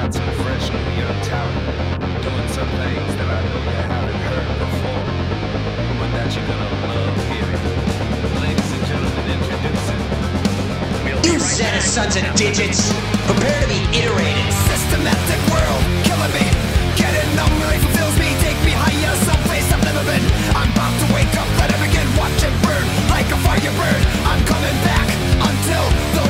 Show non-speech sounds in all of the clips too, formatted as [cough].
got some young talent doing some things that I know you haven't heard before, but that you're gonna love hearing. Ladies and gentlemen, introducing. We'll be You right set back. of sons of digits. Prepare to be iterated. Systematic world killing me. Getting numb really fulfills me. Take me higher, someplace I've never been. I'm about to wake up, let it begin. Watch it burn like a firebird. I'm coming back until the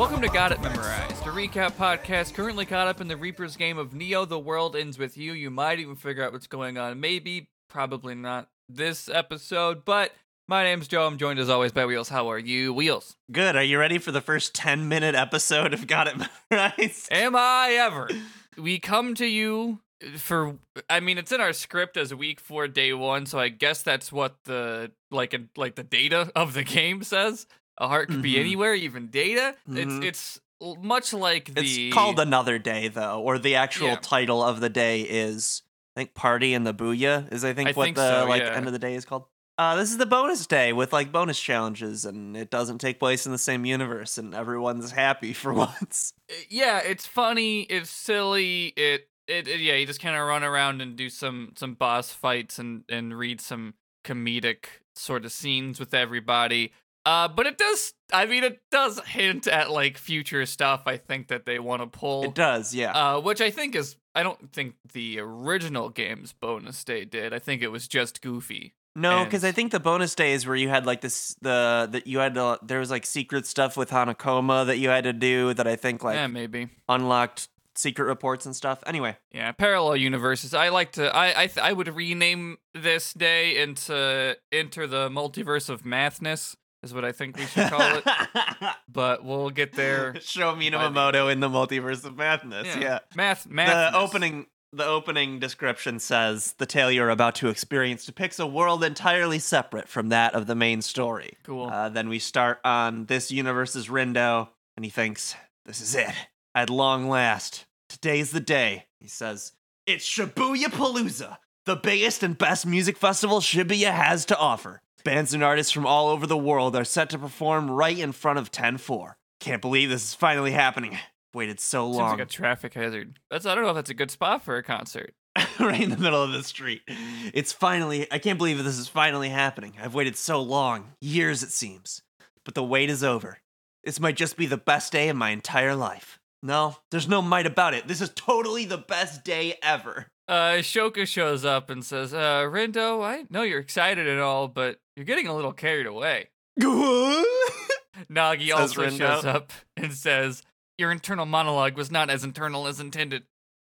Welcome to Got It Memorized, a recap podcast currently caught up in the Reaper's game of Neo The World Ends With You. You might even figure out what's going on. Maybe, probably not this episode, but my name's Joe. I'm joined as always by Wheels. How are you, Wheels? Good. Are you ready for the first 10 minute episode of Got It Memorized? Am I ever? [laughs] We come to you for, I mean, it's in our script as week four, day one, so I guess that's what the, like, like the data of the game says. A heart could be Mhm. anywhere, even data. Mhm. It's, it's much like the. It's called Another Day, though, or the actual Yeah. title of the day is, I think, Party in the Booyah is, I think, I what think the so, like yeah. end of the day is called. Uh, this is the bonus day with like bonus challenges, and it doesn't take place in the same universe, and everyone's happy [laughs] for once. yeah, it's funny, it's silly, it it, it yeah, you just kind of run around and do some some boss fights and and read some comedic sort of scenes with everybody. Uh, but it does. I mean, it does hint at like future stuff. I think that they want to pull. It does, yeah. Uh, which I think is. I don't think the original game's bonus day did. I think it was just goofy. No, because I think the bonus days where you had like this, the that you had to, there was like secret stuff with Hanekoma that you had to do that I think like yeah, maybe. unlocked secret reports and stuff. Anyway, Yeah, parallel universes. I like to. I I th- I would rename this day into Enter the Multiverse of Mathness. Is what I think we should call it. [laughs] but we'll get there. Sho Minamoto in the multiverse of madness. Yeah. math. Math. The opening the opening description says the tale you're about to experience depicts a world entirely separate from that of the main story. Cool. Uh, then we start on this universe's Rindo, and he thinks, This is it. At long last. Today's the day. He says, It's Shibuya Palooza, the biggest and best music festival Shibuya has to offer. Bands and artists from all over the world are set to perform right in front of 10 4. Can't believe this is finally happening. Waited so long. Seems like a traffic hazard. That's. I don't know if that's a good spot for a concert. [laughs] right in the middle of the street. It's finally, I can't believe this is finally happening. I've waited so long, years it seems. But the wait is over. This might just be the best day of my entire life. No, there's no might about it. This is totally the best day ever. Uh, Shoka shows up and says, "Uh, Rindo, I know you're excited and all, but you're getting a little carried away." [laughs] Nagi Says also Rindo. shows up and says, "Your internal monologue was not as internal as intended."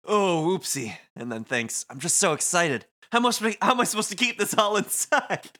oh, whoopsie. And then thinks, I'm just so excited. How much how am I supposed to keep this all inside?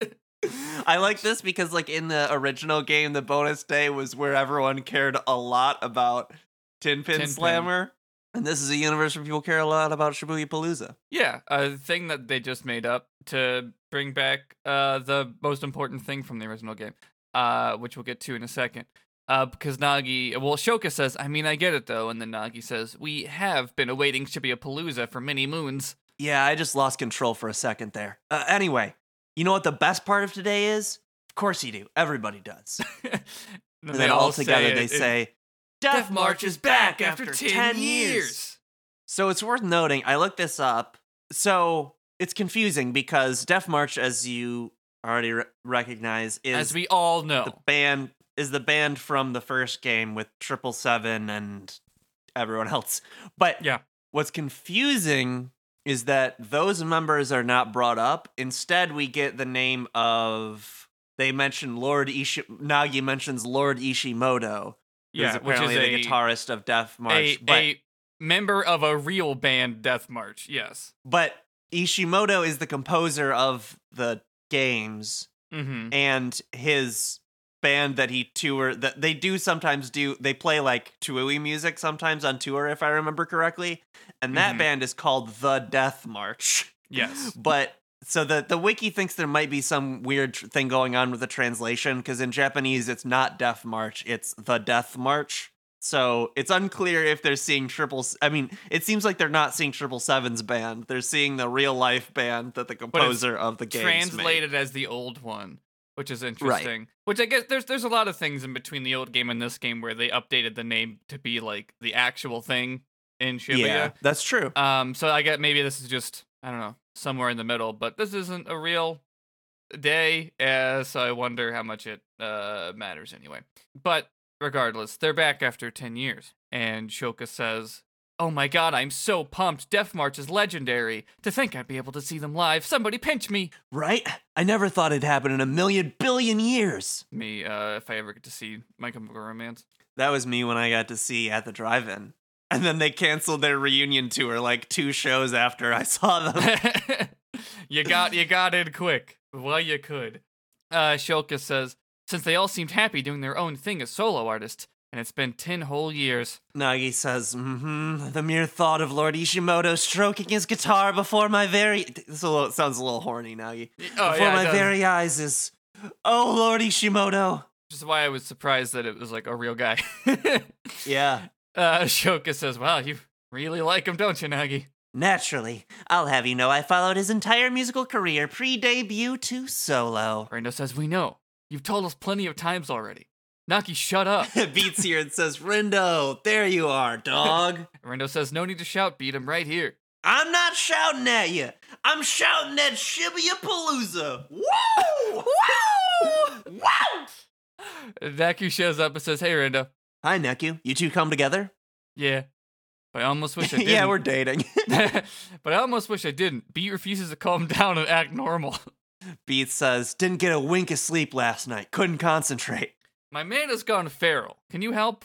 [laughs] I like this because like in the original game, the bonus day was where everyone cared a lot about Tin Pin Tin Pin. Slammer. And this is a universe where people care a lot about Shibuya Palooza. Yeah, a thing that they just made up to bring back uh, the most important thing from the original game, uh, which we'll get to in a second. Uh, because Nagi, well, Shoka says, I mean, I get it though, and then Nagi says, we have been awaiting Shibuya Palooza for many moons. Yeah, I just lost control for a second there. Uh, anyway, you know what the best part of today is? Of course you do. Everybody does. [laughs] and then all together it- they it- say, Death March is back after 10 years. So it's worth noting, I looked this up. So it's confusing because Death March, as you already re- recognize, is As we all know, the band is the band from the first game with Triple Seven and everyone else. But Yeah. what's confusing is that those members are not brought up. Instead, we get the name of they mention Lord Ishi Nagi mentions Lord Ishimoto. Yeah, which is the a, guitarist of Death March. a, but a member of a real band, Death March. Yes. but Ishimoto is the composer of the games Mm-hmm. and his band that he tour that they do sometimes do they play like TWEWY music sometimes on tour if I remember correctly and that Mhm. band is called The Death March Yes. [laughs] but so the the wiki thinks there might be some weird tr- thing going on with the translation because in Japanese it's not Death March it's The Death March so it's unclear if they're seeing triple I mean it seems like they're not seeing triple seven's band they're seeing the real life band that the composer of the game Translated as the old one. which is interesting. Which I guess there's there's a lot of things in between the old game and this game where they updated the name to be like the actual thing in Shibuya. Yeah, that's true. Um, so I get maybe this is just I don't know somewhere in the middle, but this isn't a real day, uh, so I wonder how much it uh matters anyway. But regardless, they're back after ten years, and Shoka says, "Oh my God, I'm so pumped! Death March is legendary. To think I'd be able to see them live. Somebody pinch me." Right? I never thought it'd happen in a million billion years. Me, uh, if I ever get to see My Chemical Romance. That was me when I got to see at the drive-in. And then they canceled their reunion tour like two shows after I saw them. [laughs] you got you got in quick. Well, you could. Uh, Shoka says, since they all seemed happy doing their own thing as solo artists, and it's been ten whole years. Nagi says, mm-hmm, the mere thought of Lord Ishimoto stroking his guitar before my very... This a little, sounds a little horny, Nagi. Oh, before yeah, my very eyes is... Oh, Lord Ishimoto. Which is why I was surprised that it was like a real guy. [laughs] Yeah. uh, Shoka says, wow, you really like him, don't you, Nagi? Naturally. I'll have you know I followed his entire musical career pre-debut to solo. Rindo says, we know. You've told us plenty of times already. Nagi, shut up. [laughs] Beats here and says, Rindo, there you are, dog. [laughs] Rindo says, no need to shout, beat him right here. I'm not shouting at you. I'm shouting at Shibuya Palooza. [laughs] Woo! Woo! Woo! Neku shows up and says, hey, Rindo. Hi, Neku. You two come together? Yeah. But I almost wish I didn't. yeah, we're dating. but I almost wish I didn't. Beat refuses to calm down and act normal. Beats says, didn't get a wink of sleep last night. Couldn't concentrate. My man has gone feral. Can you help?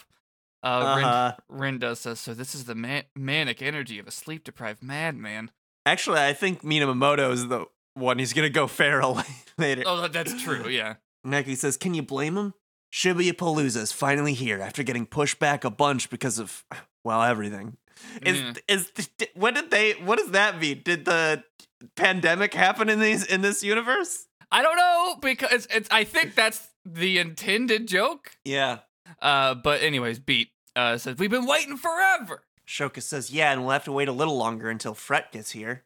Uh, Uh-huh. Rindo says, so this is the man- manic energy of a sleep deprived madman. Actually, I think Minamimoto is the one who's gonna go feral [laughs] later. Oh, that's true, yeah. Neku says, Can you blame him? Shibuya Palooza is finally here after getting pushed back a bunch because of, well, everything. Is Yeah. is what did they? What does that mean? Did the pandemic happen in these in this universe? I don't know, because it's, I think that's the intended joke. Yeah. Uh, but anyways, Beat uh, says, we've been waiting forever. Shoka says, "Yeah, and we'll have to wait a little longer until Fret gets here.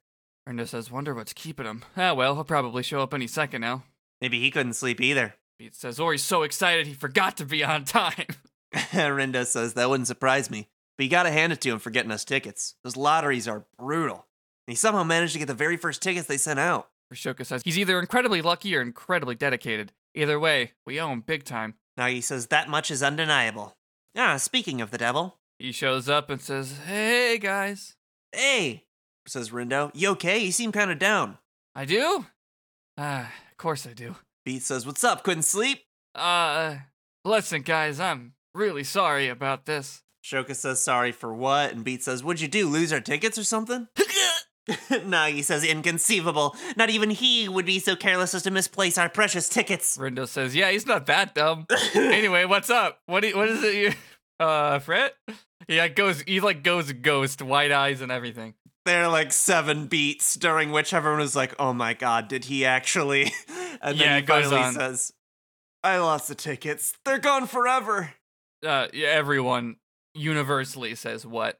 Rindo says, wonder what's keeping him. Ah, well, he'll probably show up any second now. Maybe he couldn't sleep either." Beat says, or he's so excited he forgot to be on time. [laughs] [laughs] Rindo says, "That wouldn't surprise me, but you got to hand it to him for getting us tickets. Those lotteries are brutal." And he somehow managed to get the very first tickets they sent out. Rishoka says, he's either incredibly lucky or incredibly dedicated. Either way, we owe him big time. Nagi says, "That much is undeniable." Ah, speaking of the devil, He shows up and says, hey, guys. Hey, says Rindo. You okay? You seem kind of down. I do? Ah, of course I do. Beat says, What's up? Couldn't sleep? Uh, listen, guys, I'm really sorry about this. Shoka says, Sorry for what? And Beat says, What'd you do? Lose our tickets or something? [laughs] [laughs] Nagi says, Inconceivable. Not even he would be so careless as to misplace our precious tickets. Rindo says, yeah, he's not that dumb. [laughs] anyway, what's up? What, you- what is it you, uh, Fret? Yeah, goes, he like goes ghost, white eyes and everything. There are like seven beats during which everyone was like, Oh my god, did he actually? [laughs] And then Yeah, he goes finally on. says, I lost the tickets. They're gone forever. Uh, yeah, everyone universally says what?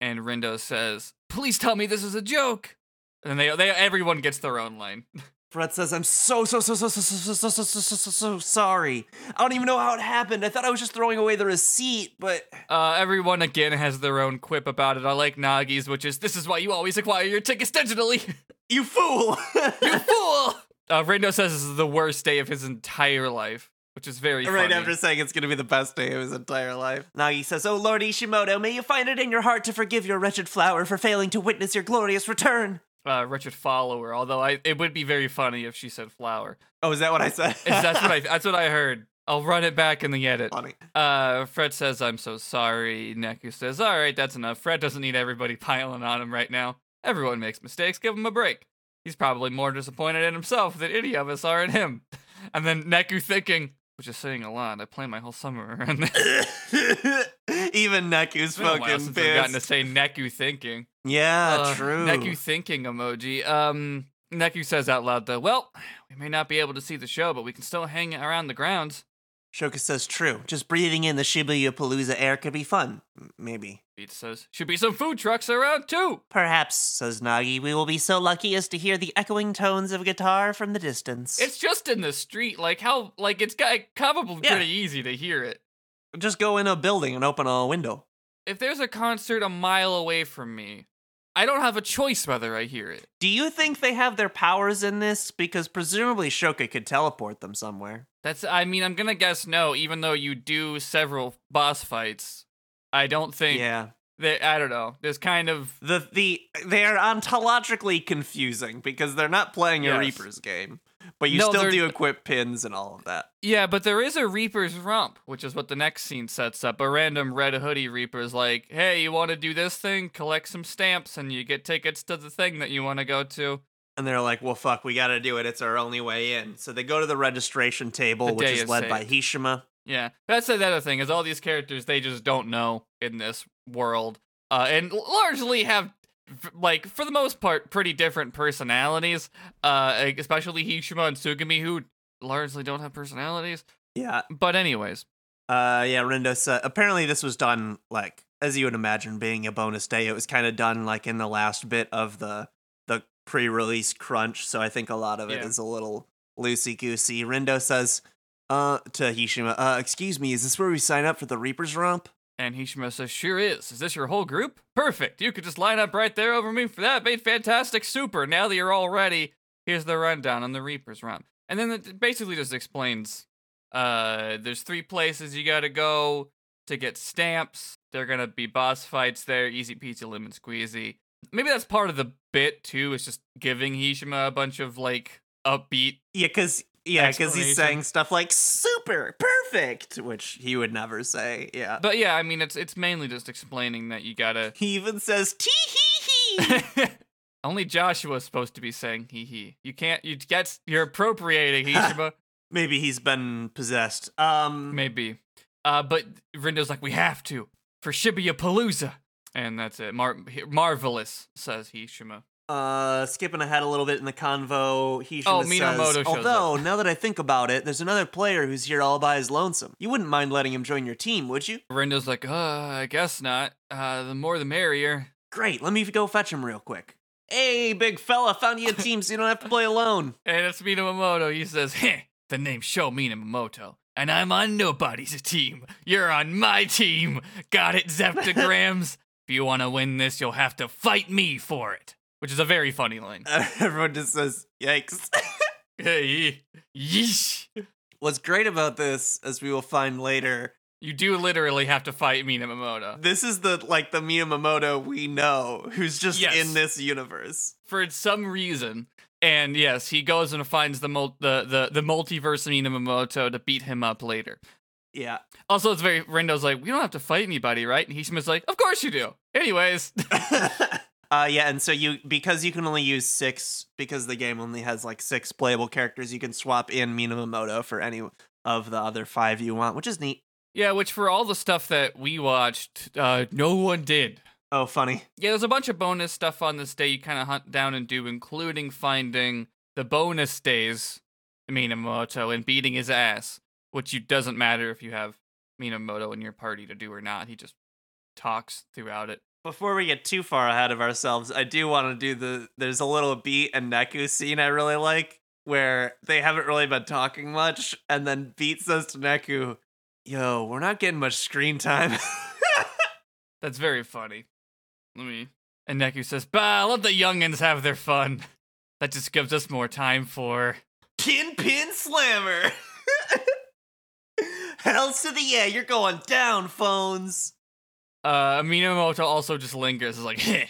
And Rindo says, please tell me this is a joke. And they, they, everyone gets their own line. Fret says, I'm so, so, so, so, so, so, so, so, so, so, so, so, so sorry. I don't even know how it happened. I thought I was just throwing away the receipt, but Uh, everyone again has their own quip about it. I like Nagi's, which is, this is why you always acquire your tickets digitally. you fool! you fool! Uh, Rindo says this is the worst day of his entire life, which is very right funny. after saying it's going to be the best day of his entire life. Nagi says, Oh Lord Ishimoto, may you find it in your heart to forgive your wretched flower for failing to witness your glorious return. uh, wretched follower. Although I, it would be very funny if she said flower. Oh, is that what I said? Is that's what I, that's what I heard. I'll run it back in the edit. Funny. Uh, Fret says, "I'm so sorry." Neku says, "All right, that's enough." Fret doesn't need everybody [laughs] piling on him right now. Everyone makes mistakes. Give him a break. He's probably more disappointed in himself than any of us are in him. [laughs] And then Neku thinking, which is saying a lot. I planned my whole summer [laughs] around this. [laughs] Even Neku's It's been a while fucking since I've gotten to say Neku thinking. Yeah, Uh, true. Neku thinking emoji. Um, Neku says out loud though, "Well, we may not be able to see the show, but we can still hang around the grounds." Shoka says, true. Just breathing in the Shibuya Palooza air could be fun. M- Maybe. Beat says, should be some food trucks around too. Perhaps, says Nagi, we will be so lucky as to hear the echoing tones of a guitar from the distance. It's just in the street. Like how like it's got probably Yeah. pretty easy to hear it. Just go in a building and open a window. If there's a concert a mile away from me, I don't have a choice whether I hear it. Do you think they have their powers in this? Because presumably Shoka could teleport them somewhere. That's I mean, I'm gonna guess no, even though you do several boss fights. I don't think Yeah. that I don't know. There's kind of The the they are ontologically confusing because they're not playing a Reaper's game. But you No, still do equip pins and all of that. Yeah, but there is a Reaper's Romp, which is what the next scene sets up. A random red hoodie Reaper's like, hey, you want to do this thing? Collect some stamps and you get tickets to the thing that you want to go to. And they're like, well, fuck, we gotta do it. It's our only way in. So they go to the registration table, The which is is led by saved. Hishima. Yeah, that's the other thing is all these characters they just don't know in this world, uh, and largely have like for the most part pretty different personalities. Uh, especially Hishima and Sugami, who largely don't have personalities. Yeah. But anyways, Uh, yeah, Rindo said, apparently this was done, like, as you would imagine, being a bonus day. It was kind of done, like, in the last bit of the pre-release crunch. So I think a lot of it is Yeah. a little loosey-goosey. Rindo says, uh, to Hishima, uh, excuse me, is this where we sign up for the Reaper's Romp? and Hishima says, "Sure is. Is this your whole group? Perfect. You could just line up right there over me for that. Made fantastic. Super. Now that you're all ready, here's the rundown on the Reaper's Run." And then it basically just explains, uh, there's three places you gotta go to get stamps. They're gonna be boss fights there, easy peasy lemon squeezy. Maybe that's part of the bit too. Is just giving Hishima a bunch of like upbeat. Yeah, because yeah, because he's saying stuff like super perfect, which he would never say. Yeah, But yeah, I mean, it's it's mainly just explaining that you gotta. [laughs] he even says tee hee hee. [laughs] Only Joshua's supposed to be saying hee hee. You can't. You get. You're appropriating [laughs] Hishima. Maybe he's been possessed. Um, Maybe. Uh, but Rindo's like, we have to for Shibuya Palooza, and that's it. Mar- marvelous, says Hishima. Uh, skipping ahead a little bit in the convo, he Oh, says, Minamoto although now that I think about it, there's another player who's here all by his lonesome. You wouldn't mind letting him join your team, would you? Rindo's like, uh, I guess not. Uh, the more the merrier. Great, let me go fetch him real quick. Hey, big fella, found you a team so you don't have to play alone. [laughs] And it's Minamoto. He says, Heh, the name's Sho Minamoto. And I'm on nobody's team. You're on my team. Got it, Zeptograms? If you want to win this, you'll have to fight me for it. Which is a very funny line. [laughs] Everyone just says, yikes. [laughs] Hey, yeesh. What's great about this, as we will find later, You do literally have to fight Minamoto. this is the like the Minamoto we know, who's just Yes. in this universe. For some reason. And yes, he goes and finds the mul- the, the, the multiverse Minamoto to beat him up later. Yeah. Also, it's very Rindo's like, we don't have to fight anybody, right? And Hishima's like, of course you do. Anyways, [laughs] [laughs] uh yeah, and so you because you can only use six because the game only has like six playable characters, you can swap in Minamoto for any of the other five you want, which is neat. yeah. Which for all the stuff that we watched, uh, no one did. Oh, funny. Yeah, there's a bunch of bonus stuff on this day you kind of hunt down and do, including finding the bonus days Minamoto and beating his ass, which you doesn't matter if you have Minamoto in your party to do or not. He just talks throughout it. Before we get too far ahead of ourselves, I do want to do the there's a little beat and Neku scene I really like where they haven't really been talking much, and then Beat says to Neku, Yo, we're not getting much screen time. [laughs] That's very funny. Let me. And Neku says, "Bah, let the youngins have their fun. That just gives us more time for." Tin Pin Slammer. [laughs] Hells to the yeah, you're going down, phones. Uh, Minamoto also just lingers. Is like, heh.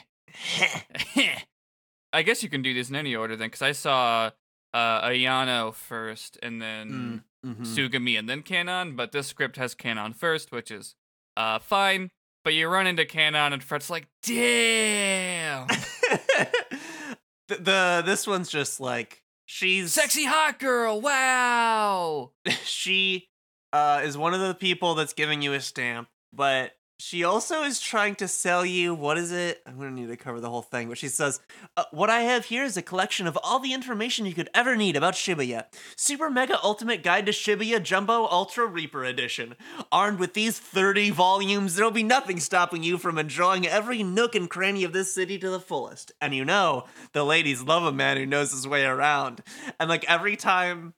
[laughs] [laughs] I guess you can do this in any order then, because I saw uh, Ayano first, and then Mhm. Sugami, and then Kanon. But this script has Kanon first, which is uh fine. But you run into Kanon, and Fred's like, "Damn, [laughs] the, the this one's just like she's sexy hot girl! Wow!" she uh is one of the people that's giving you a stamp, but She also is trying to sell you, what is it? I'm gonna need to cover the whole thing, but she says, uh, What I have here is a collection of all the information you could ever need about Shibuya. Super Mega Ultimate Guide to Shibuya Jumbo Ultra Reaper Edition. Armed with these 30 volumes, there'll be nothing stopping you from enjoying every nook and cranny of this city to the fullest. And you know, the ladies love a man who knows his way around. And like every time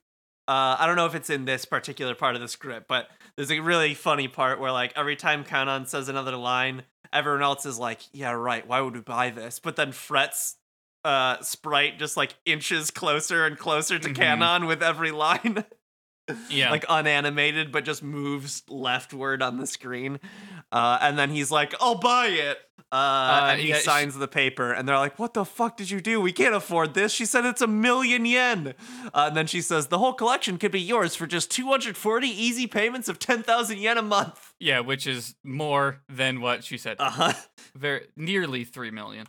uh, I don't know if it's in this particular part of the script, but there's a really funny part where like every time Kanon says another line, everyone else is like, "Yeah, right. Why would we buy this?" But then Fret's uh, sprite just like inches closer and closer to Mhm. Kanon with every line, [laughs] Yeah. like unanimated, but just moves leftward on the screen. Uh, and then he's like, "I'll buy it." Uh, and he yeah, signs the paper, and they're like, "What the fuck did you do? We can't afford this." She said it's a million yen, uh, and then she says the whole collection could be yours for just 240 easy payments of 10,000 yen a month. yeah, which is more than what she said. Uh huh. very nearly three million.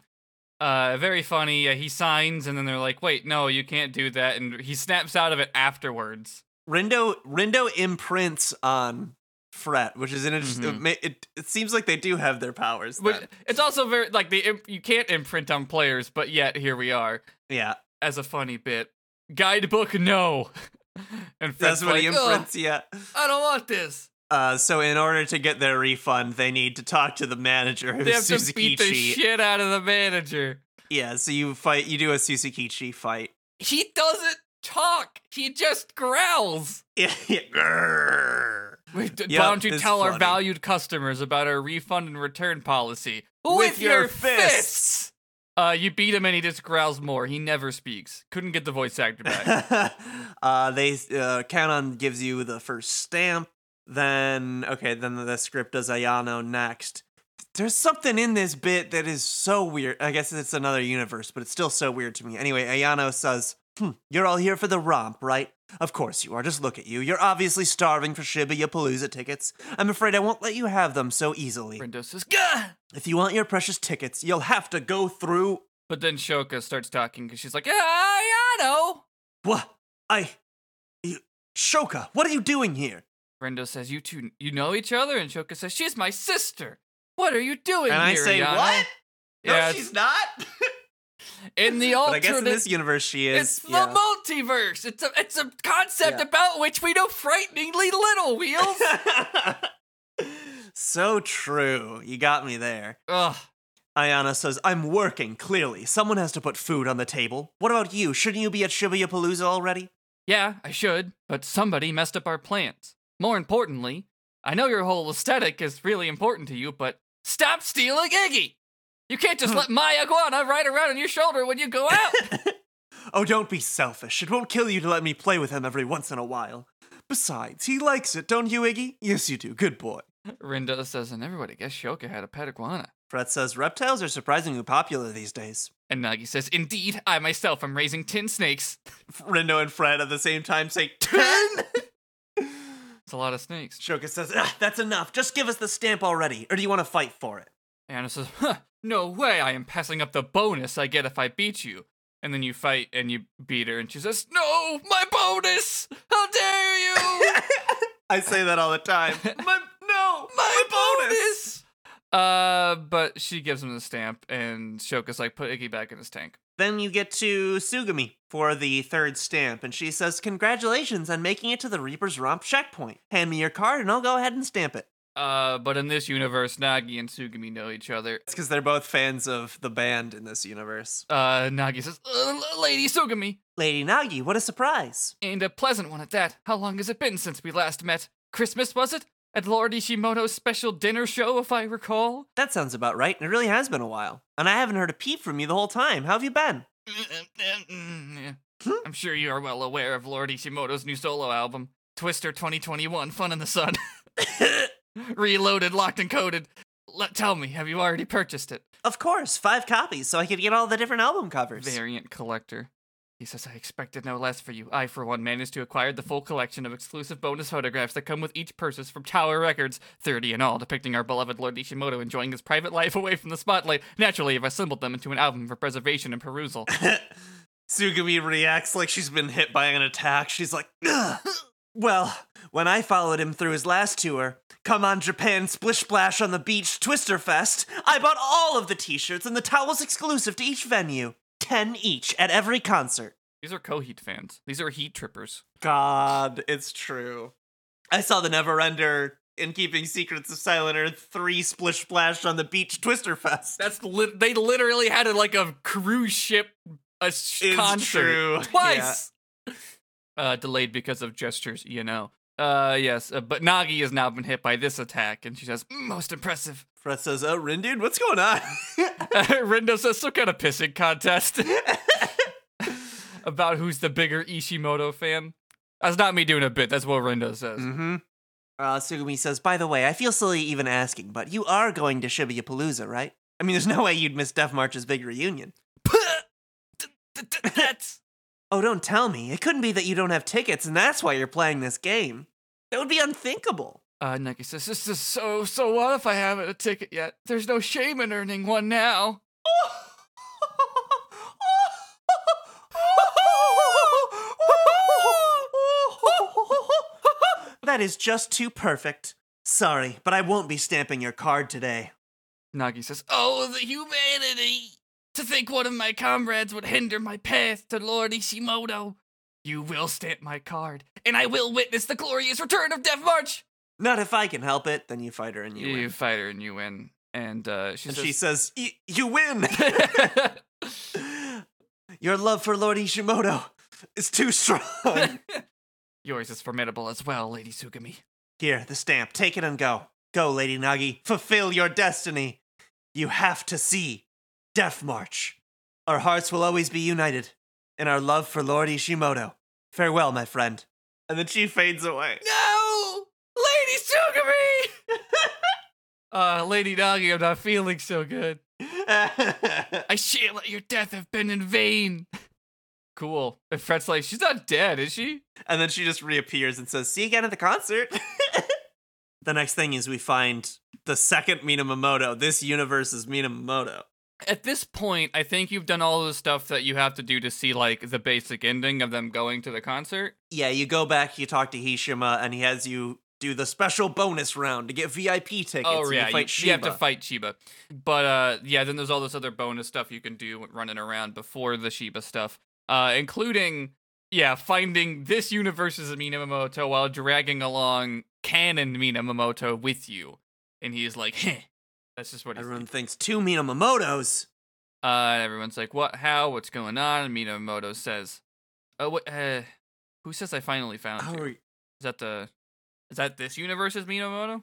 Uh, very funny. Uh, he signs, and then they're like, "Wait, no, you can't do that," and he snaps out of it afterwards. Rindo Rindo imprints on Fret, which is an interesting. Mhm. It, it, it seems like they do have their powers. But it's also very like the imp- you can't imprint on players, but yet here we are yeah, as a funny bit. Guidebook, no. [laughs] and that's what he like, "Ugh, imprints. Yeah. I don't want this. Uh, so in order to get their refund, they need to talk to the manager, who's They have to beat the shit out of the manager. Yeah, so you fight. You do a Susukichi fight. He doesn't talk. He just growls. [laughs] Yeah. Yeah. Grrr. We d- Yep, bound to it's tell our valued customers about our refund and return policy With your your fists. Uh, you beat him and he just growls more. He never speaks. Couldn't get the voice actor back. [laughs] uh, they uh, Kanon gives you the first stamp. Then okay, then the script does Ayano next. There's something in this bit that is so weird. I guess it's another universe, but it's still so weird to me. Anyway, Ayano says, hmm, "You're all here for the romp, right? Of course you are. Just look at you. You're obviously starving for Shibuya Palooza tickets. I'm afraid I won't let you have them so easily. Rindo says, Gah! If you want your precious tickets, you'll have to go through But then Shoka starts talking because she's like, yeah, I know. what? I, you, Shoka, what are you doing here?" Rindo says, you two, you know each other? And Shoka says, she's my sister. What are you doing And I here, say, Ayano?" "What? Yeah, no, it's- she's not. In the but alternate, I guess in this universe she is. it's the multiverse. It's a, it's a concept Yeah. about which we know frighteningly little, Wheels. [laughs] so true. You got me there. Ugh. Ayano says, I'm working, clearly. Someone has to put food on the table. What about you? Shouldn't you be at Shibuya Palooza already? Yeah, I should, but somebody messed up our plans. More importantly, I know your whole aesthetic is really important to you, but stop stealing Iggy! You can't just let my iguana ride around on your shoulder when you go [laughs] out! oh, don't be selfish. It won't kill you to let me play with him every once in a while. Besides, he likes it, don't you, Iggy? Yes, you do. Good boy. [laughs] Rindo says, and everybody guessed Shoka had a pet iguana. Fret says, reptiles are surprisingly popular these days. And Nagi says, Indeed, I myself am raising tin snakes. [laughs] Rindo and Fret at the same time say, Ten? It's a lot of snakes. Shoka says, ah, that's enough. Just give us the stamp already. Or do you want to fight for it? Anna says, huh, no way, I am passing up the bonus I get if I beat you. And then you fight and you beat her, and she says, No, my bonus! How dare you! [laughs] I say that all the time. [laughs] My, no, my bonus! Uh, but she gives him the stamp, and Shoka's like, Put Iggy back in his tank. Then you get to Sugami for the third stamp, and she says, Congratulations on making it to the Reaper's Romp checkpoint. Hand me your card and I'll go ahead and stamp it. Uh, but in this universe, Nagi and Sugami know each other. It's because they're both fans of the band in this universe. Uh, Nagi says, uh, Lady Sugami, Lady Nagi, what a surprise. and a pleasant one at that. How long has it been since we last met? Christmas, was it? At Lord Ishimoto's special dinner show, if I recall? That sounds about right, and it really has been a while. And I haven't heard a peep from you the whole time. How have you been? [laughs] I'm sure you are well aware of Lord Ishimoto's new solo album, Twister 2021 Fun in the Sun. [laughs] [laughs] Reloaded, locked, and coded. Let, tell me, have you already purchased it? Of course, five copies, so I could get all the different album covers. Variant collector. He says, I expected no less for you. I, for one, managed to acquire the full collection of exclusive bonus photographs that come with each purchase from Tower Records, 30 in all, depicting our beloved Lord Ishimoto enjoying his private life away from the spotlight. Naturally, I've assembled them into an album for preservation and perusal. [laughs] Sugami reacts like she's been hit by an attack. She's like, Ugh. Well, When I followed him through his last tour, Come on Japan Splish Splash on the Beach Twister Fest, I bought all of the t shirts and the towels exclusive to each venue. 10 each at every concert. These are Coheed fans. These are Heat trippers. God, it's true. I saw the Neverender in Keeping Secrets of Silent Earth 3 Splish Splash on the Beach Twister Fest. That's lit they literally had it like a cruise ship a sh- It's concert true, twice. Uh, delayed because of gestures, you know. Uh, yes, uh, but Nagi has now been hit by this attack, and she says, "Mm, "Most impressive." [laughs] Fret says, Oh, Rin what's going on? [laughs] Rindo says some kind of pissing contest [laughs] about who's the bigger Ishimoto fan. That's not me doing a bit. That's what Rindo says. mm-hmm. Uh, Sugumi says, By the way, I feel silly even asking, but you are going to Shibuya Palooza, right? I mean, there's no way you'd miss Death March's big reunion. That's Oh, don't tell me. It couldn't be that you don't have tickets and that's why you're playing this game. That would be unthinkable. uh, Nagi says, "This is so so. What if I haven't a ticket yet? There's no shame in earning one now." that is just too perfect. Sorry, but I won't be stamping your card today. Nagi says, Oh, the humanity! To think one of my comrades would hinder my path to Lord Ishimoto. You will stamp my card, and I will witness the glorious return of Death March! Not if I can help it. Then you fight her and you, You win. You fight her and you win. And uh, she And says, she says, "Y- "You win." [laughs] [laughs] Your love for Lord Ishimoto is too strong. [laughs] Yours is formidable as well, Lady Sugami. Here, the stamp. Take it and go. Go, Lady Nagi. Fulfill your destiny. You have to see Death March. Our hearts will always be united in our love for Lord Ishimoto. Farewell, my friend. And then she fades away. No! Lady Sugami! [laughs] uh, Lady Nagi, I'm not feeling so good. [laughs] I shan't let your death have been in vain. Cool. And Fret's like, she's not dead, is she? and then she just reappears and says, See you again at the concert. [laughs] the next thing is we find the second Minamoto. This universe is Minamoto. At this point, I think you've done all the stuff that you have to do to see like the basic ending of them going to the concert. Yeah, you go back, you talk to Hishima, and he has you do the special bonus round to get VIP tickets. oh yeah, you you, have to fight Shiba. But uh, yeah, then there's all this other bonus stuff you can do running around before the Shiba stuff, uh, including yeah, finding this universe's Minamoto while dragging along canon Minamoto with you, and he's like, Heh. That's just what. Everyone thinks two Minamotos. Uh, and everyone's like, "What? How? What's going on?" And Minamoto says, "Oh, what? Uh, who says I finally found How you? are Is that the? Is that this universe's Minamoto?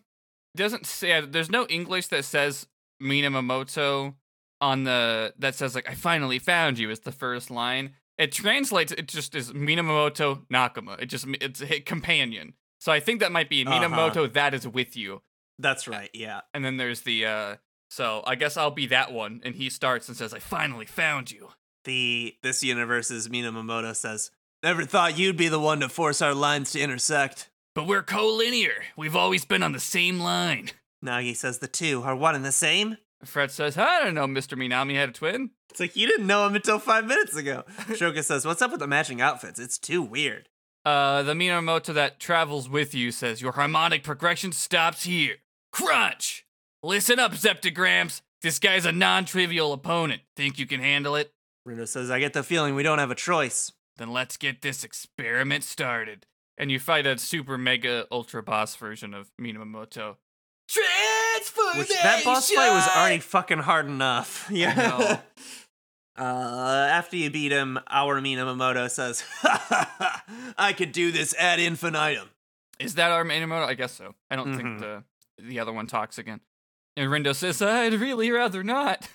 It doesn't say. There's no English that says Minamoto on the that says like I finally found you is the first line. It translates. It just is Minamoto Nakama. It just it's a companion. So I think that might be Uh-huh. Minamoto that is with you. That's right, yeah. And then there's the uh so I guess I'll be that one and he starts and says I finally found you. The this universe's Minamoto says, Never thought you'd be the one to force our lines to intersect. But we're collinear. We've always been on the same line. Nagi says the two are one and the same. Fret says, I don't know, Mr. Minami had a twin. It's like you didn't know him until five minutes ago. [laughs] Shoka says, What's up with the matching outfits? It's too weird. Uh, the Minamoto that travels with you says, Your harmonic progression stops here. Crunch! Listen up, Zeptograms. This guy's a non trivial opponent. Think you can handle it? Rindo says, I get the feeling we don't have a choice. Then let's get this experiment started. And you fight a super mega ultra boss version of Minamoto. Transformation! Which that boss fight was already fucking hard enough. [laughs] Yeah. know. Uh, after you beat him, our Minamoto says, [laughs] I could do this ad infinitum. Is that our Minamoto? I guess so. I don't Mhm. think the the other one talks again. And Rindo says, I'd really rather not.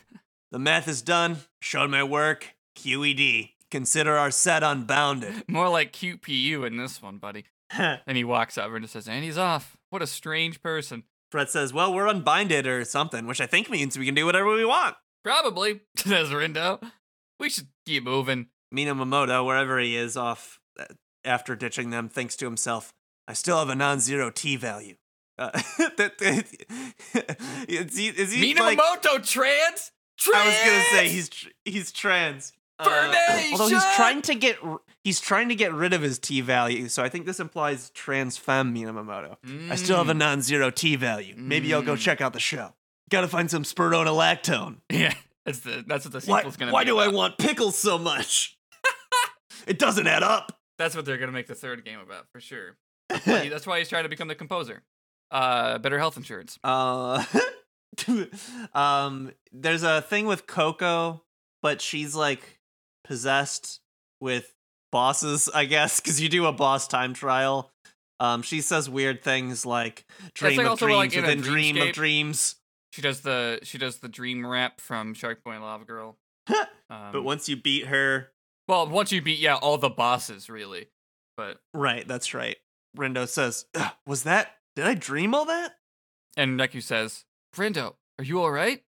The math is done. Showed my work. QED. Consider our set unbounded. [laughs] More like QPU in this one, buddy. [laughs] And he walks over and says, and he's off. What a strange person. Fred says, Well, we're unbinded or something, which I think means we can do whatever we want. Probably, [laughs] says Rindo. We should keep moving. Minamoto, wherever he is off uh, after ditching them, thinks to himself, I still have a non zero T value. Uh, [laughs] that, [laughs] is he, is he like, Minamoto trans? Trans! I was gonna say he's he's trans. although he's trying to get he's trying to get rid of his T value, so I think this implies trans femme Minamoto. I still have a non-zero T value. Maybe I'll go Mm. check out the show. Got to find some lactone. [laughs] Yeah, that's the that's what the Why, sequel's gonna why be. do I want pickles so much? it doesn't add up. That's what they're gonna make the third game about for sure. That's why, that's why he's trying to become the composer. Uh, better health insurance. Uh, [laughs] um, there's a thing with Coco, but she's like possessed with bosses, I guess, because you do a boss time trial. Um, she says weird things like dream like of dreams like, within dream of dreams. She does the she does the dream rap from Shark Boy and Lava Girl. [laughs] Um, But once you beat her, well, once you beat yeah all the bosses really, but right, that's right. Rindo says, "Was that? Did I dream all that?" and Neku says, "Friendo, are you all right?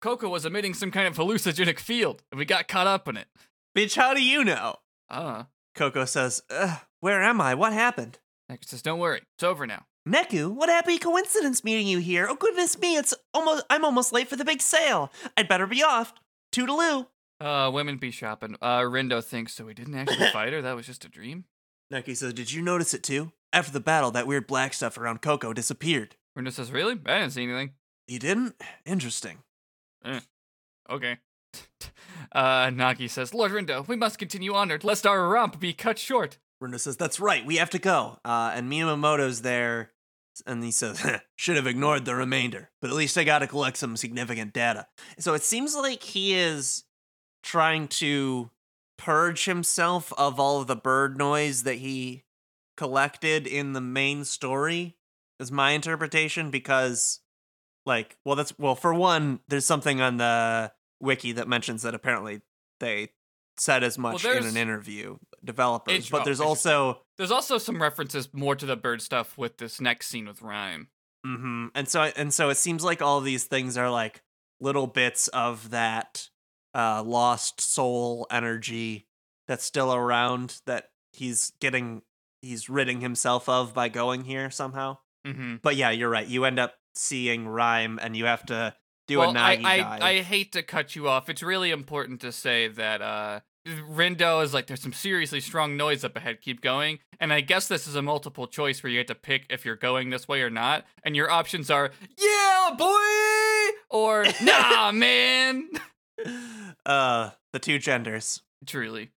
Coco was emitting some kind of hallucinogenic field, and we got caught up in it." Bitch, how do you know? Uh, Coco says, Ugh, "Where am I? What happened?" Neku says, "Don't worry, it's over now." Neku, what happy coincidence meeting you here. Oh goodness me, it's almost I'm almost late for the big sale. I'd better be off. Toodaloo. Uh, women be shopping. Uh, Rindo thinks so. We didn't actually [laughs] fight her. That was just a dream. Neku says, Did you notice it too? After the battle, that weird black stuff around Coco disappeared. Rindo says, "Really? I didn't see anything." You didn't? Interesting. Okay. [laughs] Uh, Nagi says, Lord Rindo, we must continue onward, lest our romp be cut short. Rindo says, That's right, we have to go. Uh, and Minamoto's there, and he says, [laughs] Should have ignored the remainder, but at least I gotta collect some significant data. So it seems like he is trying to purge himself of all of the bird noise that he collected in the main story, is my interpretation, because, like, well, that's, well, for one, there's something on the wiki that mentions that apparently they said as much in an interview, developers, but oh, there's also. There's also some references more to the bird stuff with this next scene with Rhyme. hmm And so and so it seems like all these things are like little bits of that uh lost soul energy that's still around that he's getting he's ridding himself of by going here somehow. Mm-hmm. But yeah, you're right. You end up seeing rhyme and you have to do well, a I, Nagi I, dive. I hate to cut you off. It's really important to say that uh, Rindo is like, there's some seriously strong noise up ahead. Keep going. And I guess this is a multiple choice where you get to pick if you're going this way or not. And your options are, yeah, boy, or [laughs] nah, man. [laughs] [laughs] uh the two genders. Truly.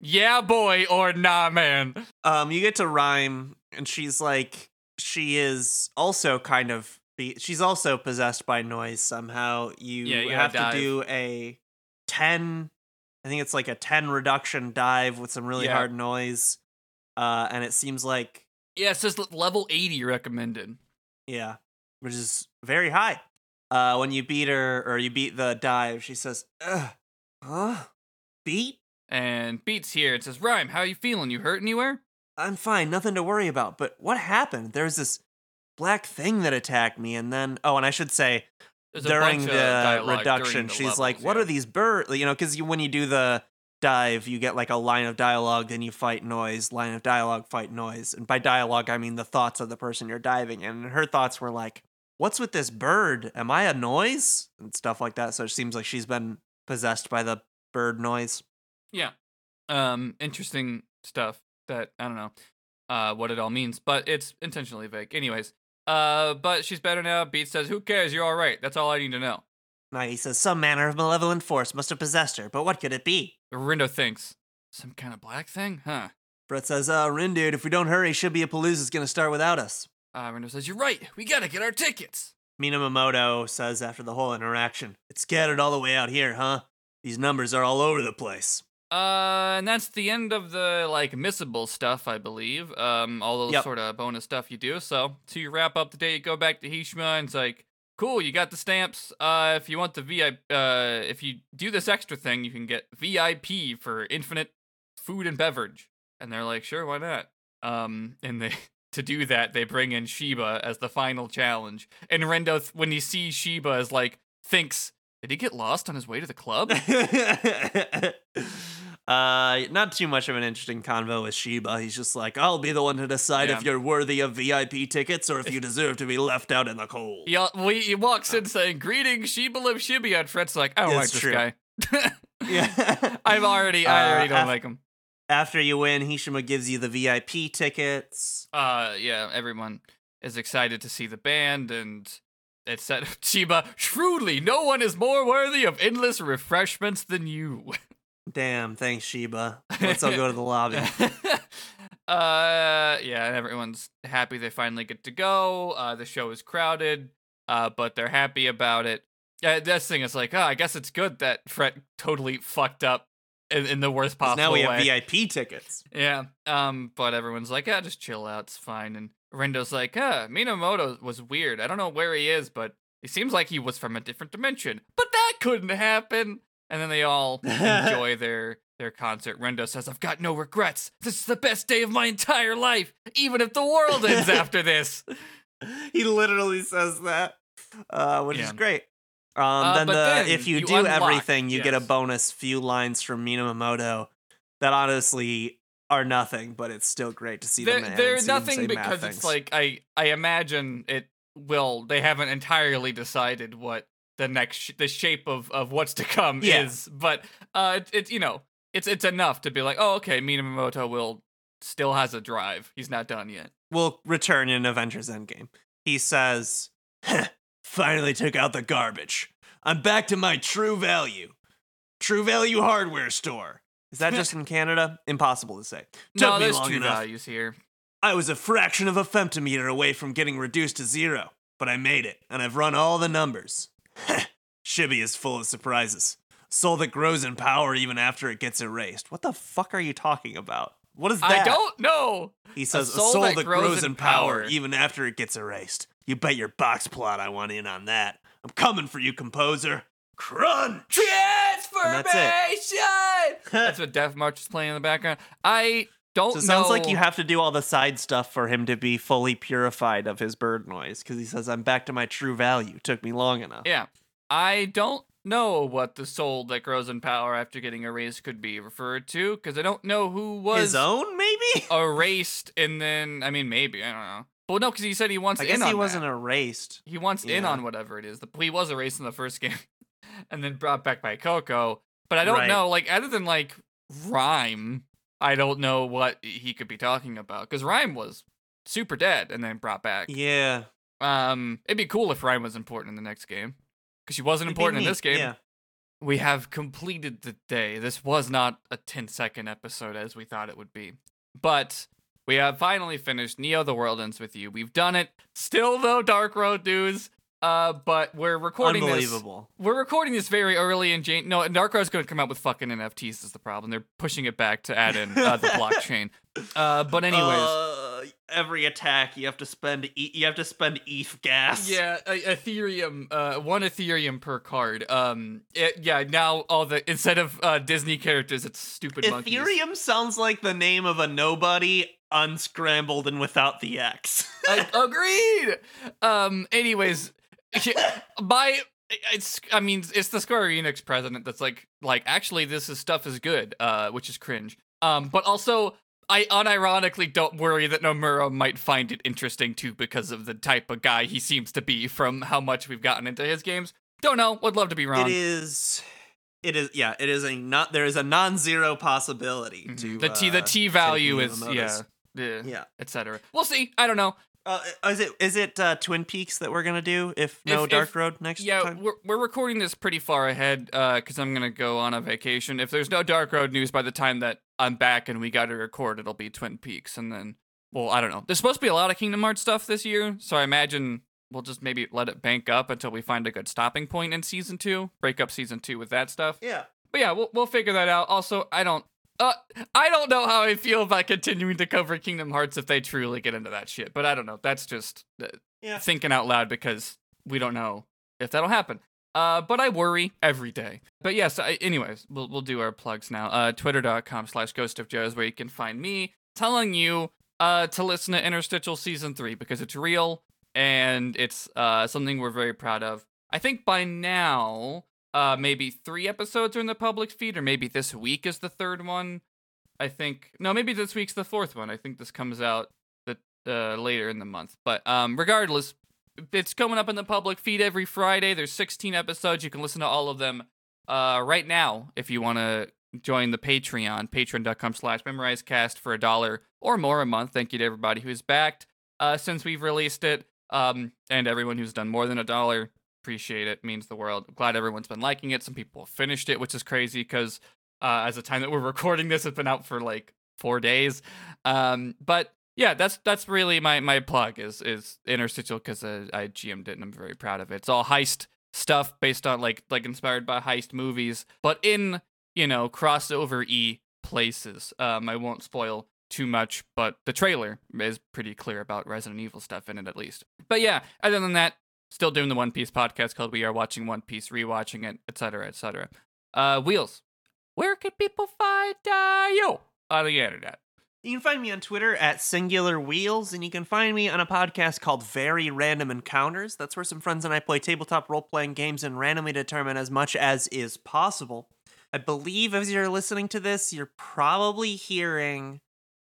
Yeah, boy, or nah, man. um you get to rhyme and she's like she is also kind of be- she's also possessed by noise somehow you, Yeah, you have to do a 10 i think it's like a 10 reduction dive with some really Yeah. hard noise uh and it seems like Yeah, it says level 80 recommended. yeah which is very high uh when you beat her or you beat the dive she says Ugh, huh beat And Beats here. It says, Rhyme, how you feeling? You hurt anywhere? I'm fine, nothing to worry about. But what happened? There's this black thing that attacked me, and then oh, and I should say during the reduction, during the she's like, "What yeah. are these birds?" You know, because you, when you do the dive, you get like a line of dialogue, then you fight noise, line of dialogue, fight noise, and by dialogue I mean the thoughts of the person you're diving in. And her thoughts were like, "What's with this bird? Am I a noise?" and stuff like that. So it seems like she's been possessed by the bird noise. Yeah. Um, interesting stuff that I don't know uh what it all means, but it's intentionally vague. Anyways. Uh, but she's better now. Beat says, Who cares? You're alright. That's all I need to know. Nagi says some manner of malevolent force must have possessed her, but what could it be? Rindo thinks. Some kind of black thing? Huh. Fret says, uh, Rin, dude, if we don't hurry, should be a Palooza's gonna start without us. Uh Rindo says, You're right, we gotta get our tickets. Minamoto says after the whole interaction, It's scattered all the way out here, huh? These numbers are all over the place. Uh, and that's the end of the like missable stuff, I believe. Um, all those Yep. sort of bonus stuff you do. So to you wrap up the day, you go back to Hishima, and it's like, cool, you got the stamps. Uh, if you want the VIP, uh, if you do this extra thing, you can get VIP for infinite food and beverage. And they're like, sure, why not? Um, and they to do that, they bring in Shiba as the final challenge. And Rindo, when he sees Shiba, is like, thinks, did he get lost on his way to the club? [laughs] uh, not too much of an interesting convo with Shiba. He's just like, I'll be the one to decide Yeah. if you're worthy of VIP tickets or if you deserve to be left out in the cold. He, al- we, he walks in saying, Greetings, Sheba Shibby. And Fret's like, I don't It's like this true. guy. [laughs] Yeah. I've already, I Uh, already don't af- like him. After you win, Hishima gives you the VIP tickets. Uh, yeah, everyone is excited to see the band, and it said, [laughs] Shiba, shrewdly, no one is more worthy of endless refreshments than you. Damn, thanks, Shiba. Let's all go to the [laughs] lobby. uh, yeah, everyone's happy they finally get to go. Uh, the show is crowded, uh, but they're happy about it. Uh, this thing is like, oh, I guess it's good that Fret totally fucked up in, in the worst possible now we way. have VIP tickets. Yeah. Um, but everyone's like, yeah, just chill out, it's fine. And Rindo's like, uh, Minamoto was weird. I don't know where he is, but it seems like he was from a different dimension. But that couldn't happen. And then they all enjoy [laughs] their their concert. Rindo says, I've got no regrets. This is the best day of my entire life, even if the world ends [laughs] after this. he literally says that, uh, which Yeah. is great. Um, Uh, then, the, then if you, you do unlock- everything, you get a bonus few lines from Minamoto that honestly are nothing, but it's still great to see They're, them. they're nothing because it's like I I imagine it will. They haven't entirely decided what the next sh- the shape of of what's to come Yeah. is, but uh, it, it you know it's it's enough to be like, oh okay, Minamoto will still has a drive. He's not done yet. will return in Avengers Endgame. He says, [laughs] "Finally took out the garbage. I'm back to my true value. True Value Hardware Store." Is that just in Canada? Impossible to say. Took no, me there's long two enough. values here. I was a fraction of a femtometer away from getting reduced to zero, but I made it, and I've run all the numbers. [laughs] Shibby is full of surprises. Soul that grows in power even after it gets erased. What the fuck are you talking about? What is that? I don't know. He says, a soul that grows in power power." even after it gets erased. You bet your box plot I want in on that. I'm coming for you, composer. Crunch! Transformation. [laughs] That's what Death March is playing in the background. I don't So it know. sounds like you have to do all the side stuff for him to be fully purified of his bird noise because he says, I'm back to my true value. Took me long enough. Yeah. I don't know what the soul that grows in power after getting erased could be referred to because I don't know who was His own, maybe? [laughs] erased and then I mean maybe I don't know. Well, no, because he said he wants I guess he wasn't that. erased. He wants in on whatever it is. He was erased in the first [laughs] game, and then brought back by Coco. But I don't Right. know, like other than like Rhyme, I don't know what he could be talking about because Rhyme was super dead and then brought back. Yeah. Um, it'd be cool if Rhyme was important in the next game because she wasn't It'd important in this game. Yeah. We have completed the day. This was not a 10 second episode as we thought it would be. But we have finally finished Neo the World Ends With You. We've done it. Still though Dark Road dudes. Uh but we're recording this. Unbelievable. We're recording this very early in Jan. No, Dark Road's going to come out with fucking NFTs is the problem. They're pushing it back to add in uh, the [laughs] blockchain. Uh but anyways, Uh, every attack you have to spend e- you have to spend ETH gas. Yeah, Ethereum, uh, one Ethereum per card. Um, it, yeah, now all the instead of uh, Disney characters, it's stupid monkeys. Ethereum sounds like the name of a nobody unscrambled and without the X. [laughs] I, agreed. Um, anyways, [laughs] by it's I mean it's the Square Enix president that's like like actually this is stuff is good, uh, which is cringe. Um, but also. I unironically don't worry that Nomura might find it interesting too because of the type of guy he seems to be from how much we've gotten into his games. Don't know. Would love to be wrong. It is. It is. Yeah. It is a not. There is a non-zero possibility Mhm. to the T the uh, T value is yeah, Minamoto's- yeah, Yeah. etc. We'll see. I don't know. Uh, is it is it uh, Twin Peaks that we're gonna do if no If- Dark if- Road next Yeah, time? we're we're recording this pretty far ahead because I'm gonna go on a vacation. If there's no Dark Road news by the time that I'm back and we got to record, it'll be Twin Peaks, and then well, I don't know. There's supposed to be a lot of Kingdom Hearts stuff this year, so I imagine we'll just maybe let it bank up until we find a good stopping point in season two. Break up season two with that stuff. Yeah. But yeah, we'll we'll figure that out. Also, I don't. Uh, I don't know how I feel about continuing to cover Kingdom Hearts if they truly get into that shit. But I don't know. That's just uh, Yeah. thinking out loud because we don't know if that'll happen. Uh, but I worry every day. But yes, I, anyways, we'll we'll do our plugs now. Uh, Twitter.com slash Ghost of Joe is where you can find me telling you uh to listen to Interstitial season three because it's real and it's uh something we're very proud of. I think by now, uh, maybe three episodes are in the public feed, or maybe this week is the third one. I think no, maybe this week's the fourth one. I think this comes out the uh, later in the month. But um, regardless, it's coming up in the public feed every Friday. There's 16 episodes. You can listen to all of them uh, right now, if you want to join the Patreon, patreon.com slash memorizecast for a dollar or more a month. Thank you to everybody who's backed uh, since we've released it, um, and everyone who's done more than a dollar. Appreciate it. Means the world. Glad everyone's been liking it. Some people finished it, which is crazy because uh, as the time that we're [laughs] recording this, it's been out for like four days. Um, but yeah, that's that's really my my plug is is interstitial because uh, I GM'd it and I'm very proud of it. It's all heist stuff based on like like inspired by heist movies, but in you know crossover e places. Um, I won't spoil too much, but the trailer is pretty clear about Resident Evil stuff in it at least. But yeah, other than that, still doing the One Piece podcast called We Are Watching One Piece, rewatching it, etc., etc. Uh, Wheels, where can people find uh, you on the internet? You can find me on Twitter at Singular Wheels, and you can find me on a podcast called Very Random Encounters. That's where some friends and I play tabletop role playing games and randomly determine as much as is possible. I believe as you're listening to this, you're probably hearing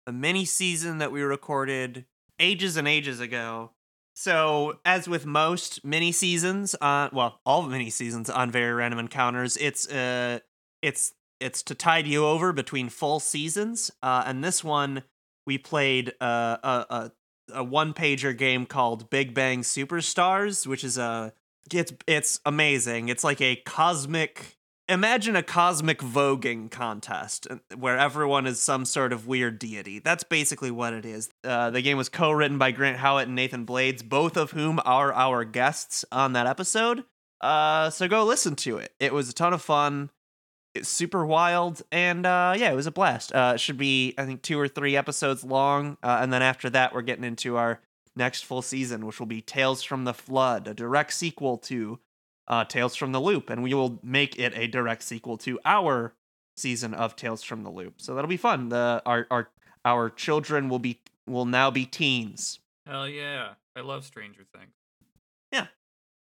a mini season that we recorded ages and ages ago. So, as with most mini seasons, uh, well, all mini seasons on Very Random Encounters, it's uh, it's it's to tide you over between full seasons. Uh, and this one, we played uh, a a, a one pager game called Big Bang Superstars, which is a it's it's amazing. It's like a cosmic. Imagine a cosmic voguing contest uh, where everyone is some sort of weird deity. That's basically what it is. Uh, the game was co-written by Grant Howitt and Nathan Blades, both of whom are our guests on that episode. Uh, so go listen to it. It was a ton of fun it's super wild and uh yeah it was a blast uh it should be i think two or three episodes long uh, and then after that we're getting into our next full season which will be tales from the flood a direct sequel to uh tales from the loop and we will make it a direct sequel to our season of tales from the loop so that'll be fun the our our our children will be will now be teens Hell yeah. I love Stranger Things. Yeah.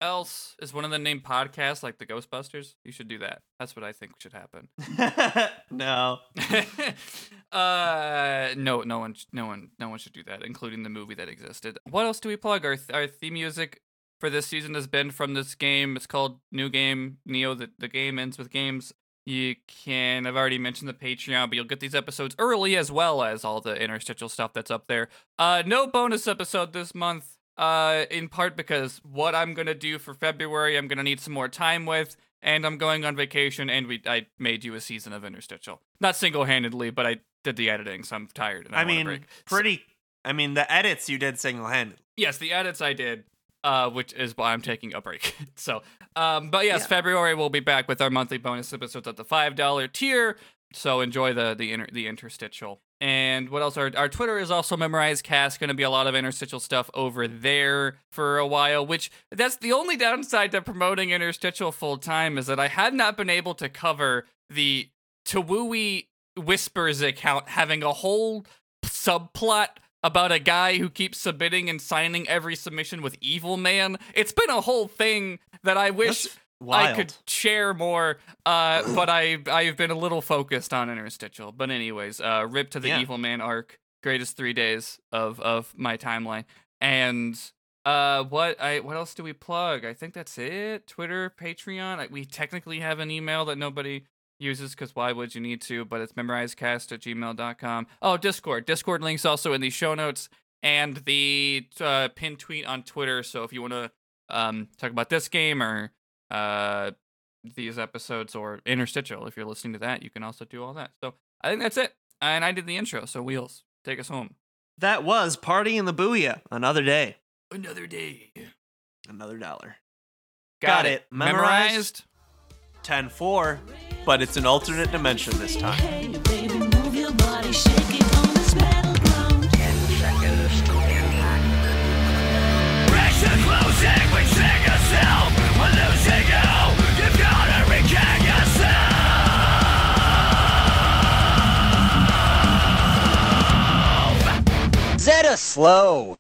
Else is one of the named podcasts like the Ghostbusters. You should do that. That's what I think should happen. [laughs] no [laughs] uh no no one no one no one should do that, including the movie that existed. What else do we plug? Our th- our theme music for this season has been from this game. It's called New Game Neo. The the game ends with games. You can I've already mentioned the Patreon, but you'll get these episodes early as well as all the interstitial stuff that's up there. Uh no bonus episode this month. Uh in part because what I'm gonna do for February I'm gonna need some more time with and I'm going on vacation, and we I made you a season of interstitial. Not single handedly, but I did the editing, so I'm tired. And I, i mean break. So- pretty i mean the edits you did single-handed yes, the edits I did, uh, which is why I'm taking a break. [laughs] so, um, but yes, Yeah. February we'll be back with our monthly bonus episodes at the five dollar tier. So enjoy the the inter, the interstitial. And what else? Our, our Twitter is also memorized cast. Going to be a lot of interstitial stuff over there for a while. Which that's the only downside to promoting interstitial full time is that I had not been able to cover the TWEWY Whispers account having a whole subplot about a guy who keeps submitting and signing every submission with Evil Man. It's been a whole thing that I wish I could share more, uh, but I I've been a little focused on interstitial. But anyways, uh, rip to the Yeah. Evil Man arc, greatest three days of of my timeline, and uh, what I what else do we plug? I think that's it. Twitter, Patreon. I, we technically have an email that nobody uses because why would you need to? But it's memorizecast at gmail.com. Oh, Discord. Discord links also in the show notes and the uh, pin tweet on Twitter. So if you want to um, talk about this game or uh, these episodes or interstitial, if you're listening to that, you can also do all that. So I think that's it. And I did the intro. So Wheels, take us home. That was Party in the Booyah. Another day. Another day. Another dollar. Got, Got it. it. Memorized? Memorized? 10 4, but it's an alternate dimension this time. Hey, baby, move your body, shake it on this battleground. Pressure closing, we sing yourself. We're losing you. You've gotta regain yourself. Zeta slow.